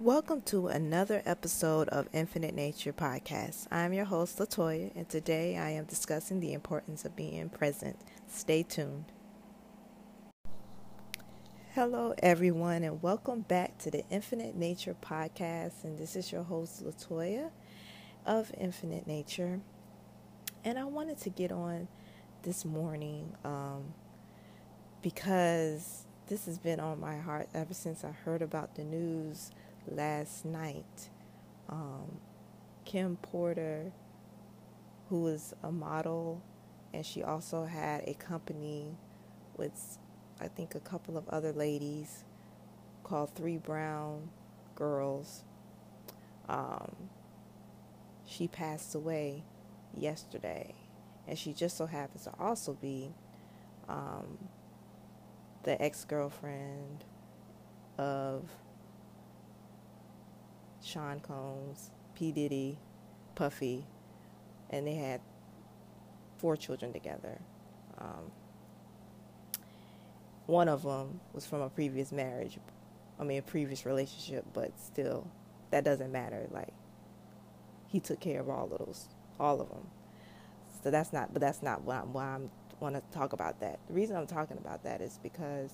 Welcome to another episode of Infinite Nature Podcast. I'm your host, Latoya, and today I am discussing the importance of being present. Stay tuned. Hello, everyone, and welcome back to the Infinite Nature Podcast. And this is your host, Latoya of Infinite Nature. And I wanted to get on this morning um, because this has been on my heart ever since I heard about the news last night. Um, Kim Porter, who was a model, and she also had a company with, I think, a couple of other ladies called Three Brown Girls. Um, she passed away yesterday, and she just so happens to also be um, the ex girlfriend of Sean Combs, P. Diddy, Puffy, and they had four children together. Um, one of them was from a previous marriage, I mean, a previous relationship, but still, that doesn't matter. Like, he took care of all of those, all of them. So that's not, but that's not why, why I'm want to talk about that. The reason I'm talking about that is because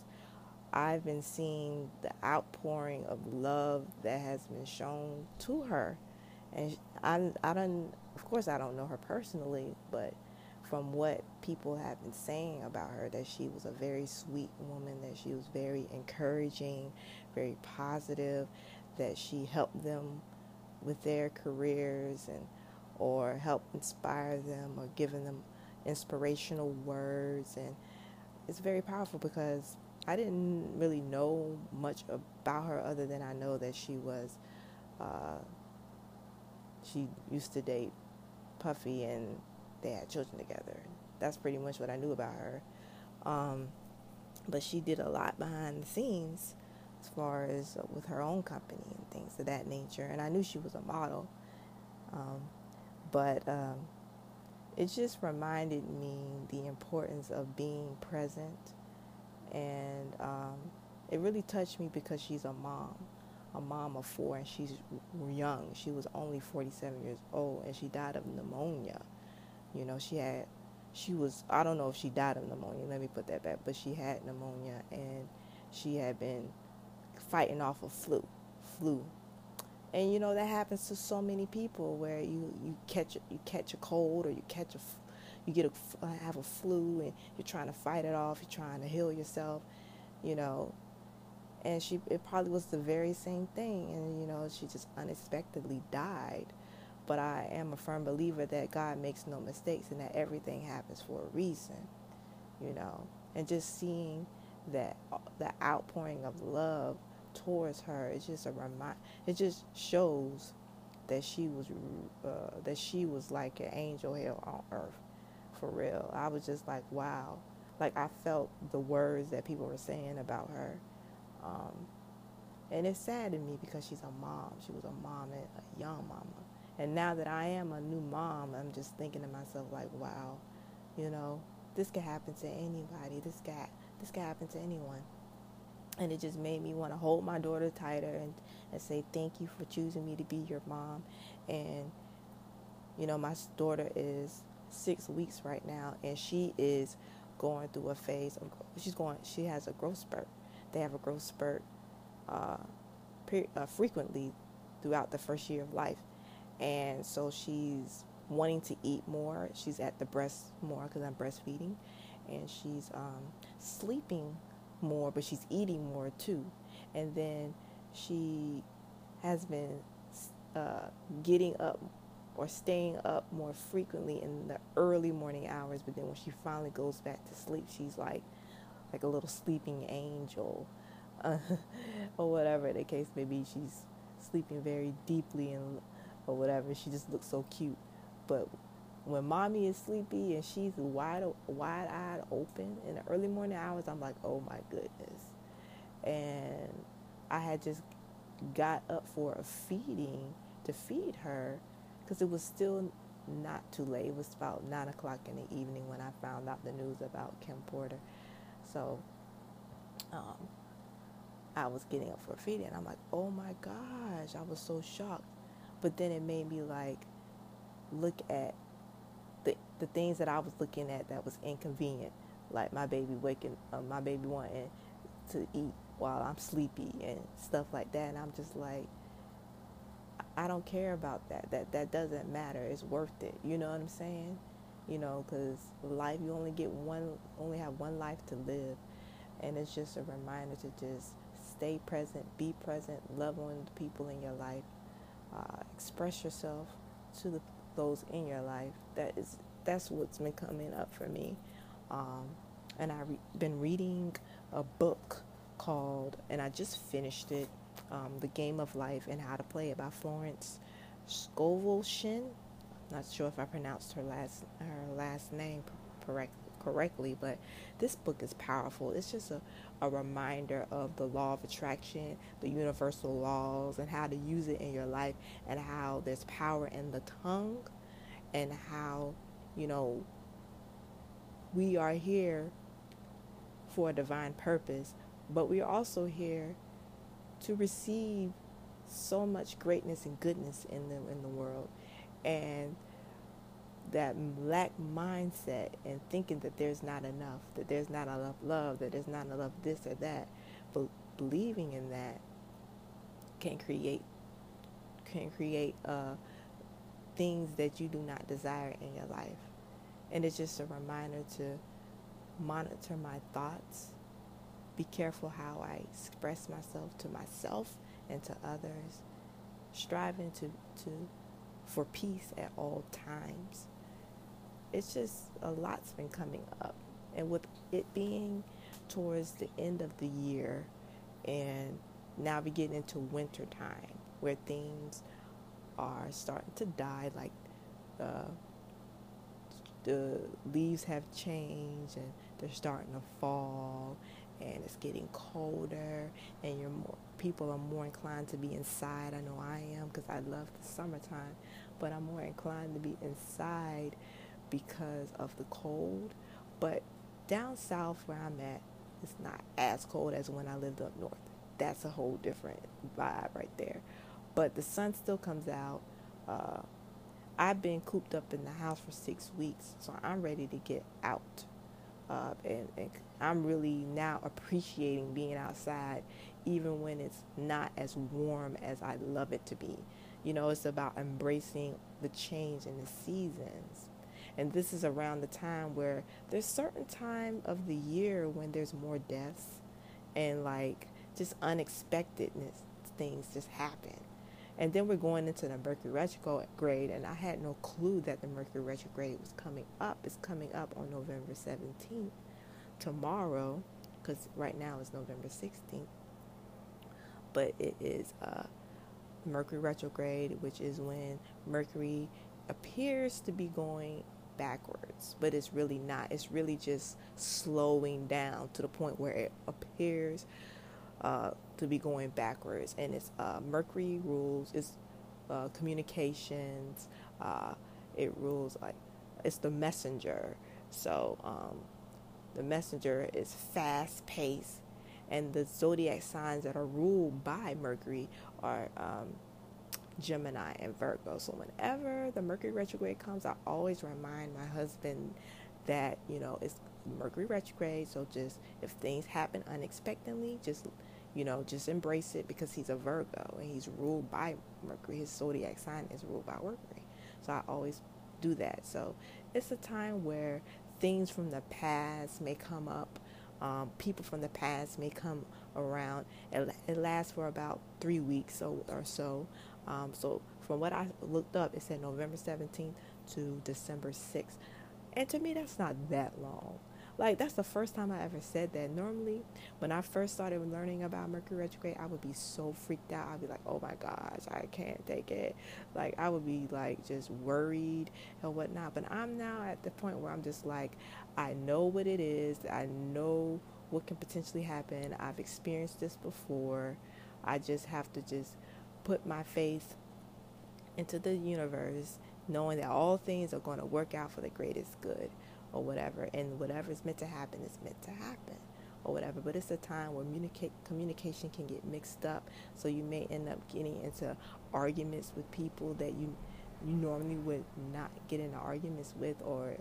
I've been seeing the outpouring of love that has been shown to her, and I, I don't, of course, I don't know her personally, but from what people have been saying about her, that she was a very sweet woman, that she was very encouraging, very positive, that she helped them with their careers and or help inspire them or giving them inspirational words. And it's very powerful because I didn't really know much about her other than I know that she was uh, she used to date Puffy and they had children together. That's pretty much what I knew about her. Um, but she did a lot behind the scenes as far as with her own company and things of that nature. And I knew she was a model. Um, but um, it just reminded me the importance of being present. And um, it really touched me because she's a mom, a mom of four, and she's young. She was only 47 years old, and she died of pneumonia. You know, she had, she was, I don't know if she died of pneumonia, let me put that back, but she had pneumonia, and she had been fighting off a flu, flu and you know that happens to so many people where you you catch you catch a cold or you catch a you get a uh, have a flu and you're trying to fight it off you're trying to heal yourself you know and she it probably was the very same thing and you know she just unexpectedly died but I am a firm believer that God makes no mistakes and that everything happens for a reason you know and just seeing that uh, the outpouring of love towards her. It's just a remind. It just shows that she was uh, that she was like an angel here on earth, for real. I was just like, wow. Like I felt the words that people were saying about her, um, and it saddened me because she's a mom. She was a mom and a young mama. And now that I am a new mom, I'm just thinking to myself like, wow, you know, this could happen to anybody. This guy, this could happen to anyone and it just made me want to hold my daughter tighter and, and say thank you for choosing me to be your mom and you know my daughter is six weeks right now and she is going through a phase of she's going she has a growth spurt. They have a growth spurt uh, pre, uh, frequently throughout the first year of life. And so she's wanting to eat more. She's at the breast more because i'm breastfeeding. And she's um, sleeping more, but she's eating more too. And then she has been uh, getting up or staying up more frequently in the early morning hours. But then when she finally goes back to sleep, she's like like a little sleeping angel, uh, or whatever the case may be. She's sleeping very deeply and or whatever. She just looks so cute. But when mommy is sleepy and she's wide wide eyed open in the early morning hours, I'm like, oh my goodness. And I had just got up for a feeding to feed her because it was still not too late. It was about nine o'clock in the evening when I found out the news about Kim Porter. So um, I was getting up for a forfeit, and I'm like, oh my gosh, I was so shocked. But then it made me like look at the the things that I was looking at that was inconvenient, like my baby waking, uh, my baby wanting to eat while I'm sleepy and stuff like that, and I'm just like. I don't care about that. That that doesn't matter. It's worth it. You know what I'm saying? You know, because life you only get one, only have one life to live, and it's just a reminder to just stay present, be present, love on the people in your life, uh, express yourself to the, those in your life. That is that's what's been coming up for me, um, and I've re- been reading a book called, and I just finished it, um, The Game of Life and How to Play It by Florence Scovel Shinn. Not sure if I pronounced her last her last name correct, correctly, but this book is powerful. It's just a, a reminder of the law of attraction, the universal laws, and how to use it in your life, and how there's power in the tongue, and how, you know, we are here for a divine purpose, but we are also here to receive so much greatness and goodness in the in the world and that lack mindset and thinking that there's not enough, that there's not enough love, that there's not enough this or that, but believing in that can create can create uh, things that you do not desire in your life. And it's just a reminder to monitor my thoughts, be careful how I express myself to myself and to others, striving to, to for peace at all times it's just a lot's been coming up. And with it being towards the end of the year and now we get into winter time where things are starting to die like uh, the leaves have changed and they're starting to fall and it's getting colder and you're more people are more inclined to be inside i know i am because i love the summertime but i'm more inclined to be inside because of the cold. But down south where I'm at, it's not as cold as when I lived up north. That's a whole different vibe right there. But the sun still comes out. Uh, I've been cooped up in the house for six weeks, so I'm ready to get out. Uh, and, and I'm really now appreciating being outside, even when it's not as warm as I love it to be. You know, it's about embracing the change in the seasons and this is around the time where there's certain time of the year when there's more deaths and like just unexpectedness things just happen and then we're going into the mercury retrograde and i had no clue that the mercury retrograde was coming up it's coming up on november 17th tomorrow because right now it's november 16th but it is uh, mercury retrograde which is when mercury appears to be going backwards, but it's really not. It's really just slowing down to the point where it appears uh, to be going backwards. And it's uh, Mercury rules, it's uh, communications, uh, it rules like it's the messenger. So um, the messenger is fast paced, and the zodiac signs that are ruled by Mercury are. Um, Gemini, and Virgo. So whenever the Mercury retrograde comes, I always remind my husband that, you know, it's Mercury retrograde. So just if things happen unexpectedly, just, you know, just embrace it because he's a Virgo and he's ruled by Mercury. His zodiac sign is ruled by Mercury. So I always do that. So it's a time where things from the past may come up. Um, people from the past may come around. It, it lasts for about three weeks or, or so. Um, so from what I looked up, it said November 17th to December 6th. And to me, that's not that long. Like, that's the first time I ever said that. Normally, when I first started learning about Mercury retrograde, I would be so freaked out. I'd be like, oh my gosh, I can't take it. Like, I would be like just worried and whatnot. But I'm now at the point where I'm just like, I know what it is, I know what can potentially happen. I've experienced this before. I just have to just put my faith into the universe, knowing that all things are going to work out for the greatest good or whatever. And whatever is meant to happen is meant to happen. or whatever. But it's a time where communicate, communication can get mixed up. So you may end up getting into arguments with people that you you normally would not get into arguments with, or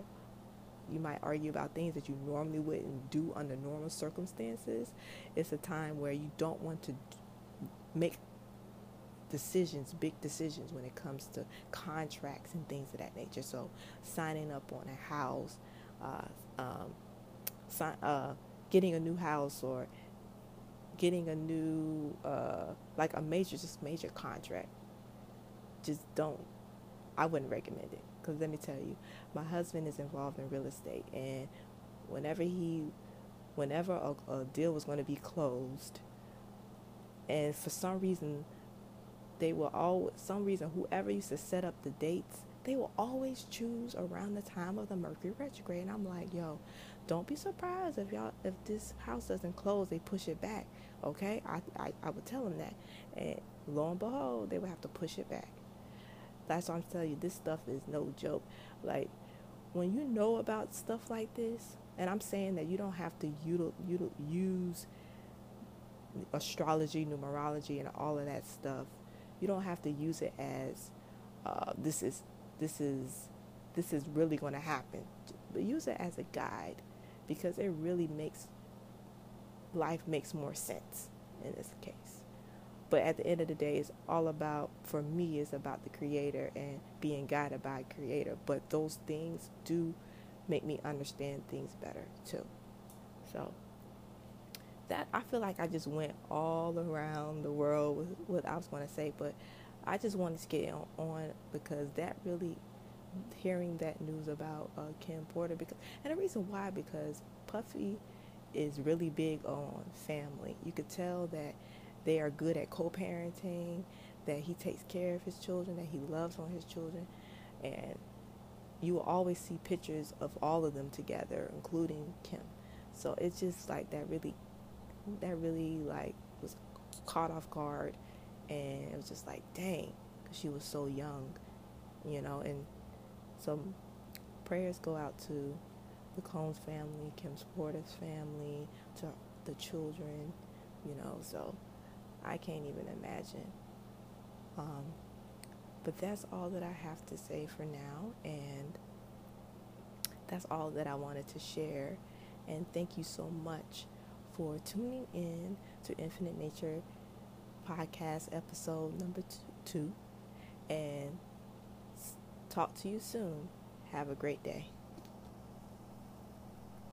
you might argue about things that you normally wouldn't do under normal circumstances. It's a time where you don't want to make decisions, big decisions when it comes to contracts and things of that nature. So, signing up on a house, uh, um, sign, uh, getting a new house, or getting a new, uh, like a major, just major contract. Just don't. I wouldn't recommend it because let me tell you, my husband is involved in real estate, and whenever he, whenever a, a deal was going to be closed, and for some reason they were always some reason whoever used to set up the dates they will always choose around the time of the mercury retrograde. And i'm like yo don't be surprised if y'all if this house doesn't close they push it back. Okay? I i, I would tell them that. And lo and behold they would have to push it back. That's what i'm telling you this stuff is no joke. Like when you know about stuff like this and i'm saying that you don't have to util, util, use astrology numerology and all of that stuff. You don't have to use it as uh, this is this is this is really going to happen. But use it as a guide because it really makes life makes more sense in this case. But at the end of the day it's all about for me it's about the creator and being guided by creator. But those things do make me understand things better too. So that I feel like I just went all around the world with what I was going to say, but I just wanted to get on, because that really hearing that news about uh, Kim Porter because and the reason why because Puffy is really big on family. You could tell that they are good at co-parenting, that he takes care of his children, that he loves on his children, and you will always see pictures of all of them together, including Kim. So it's just like that really that really like was caught off guard and it was just like dang because she was so young you know and so prayers go out to the Combs family Kim's Porter's family to the children you know so I can't even imagine. Um, but that's all that I have to say for now and that's all that I wanted to share. And thank you so much for tuning in to Infinite Nature podcast episode number two. And talk to you soon. Have a great day.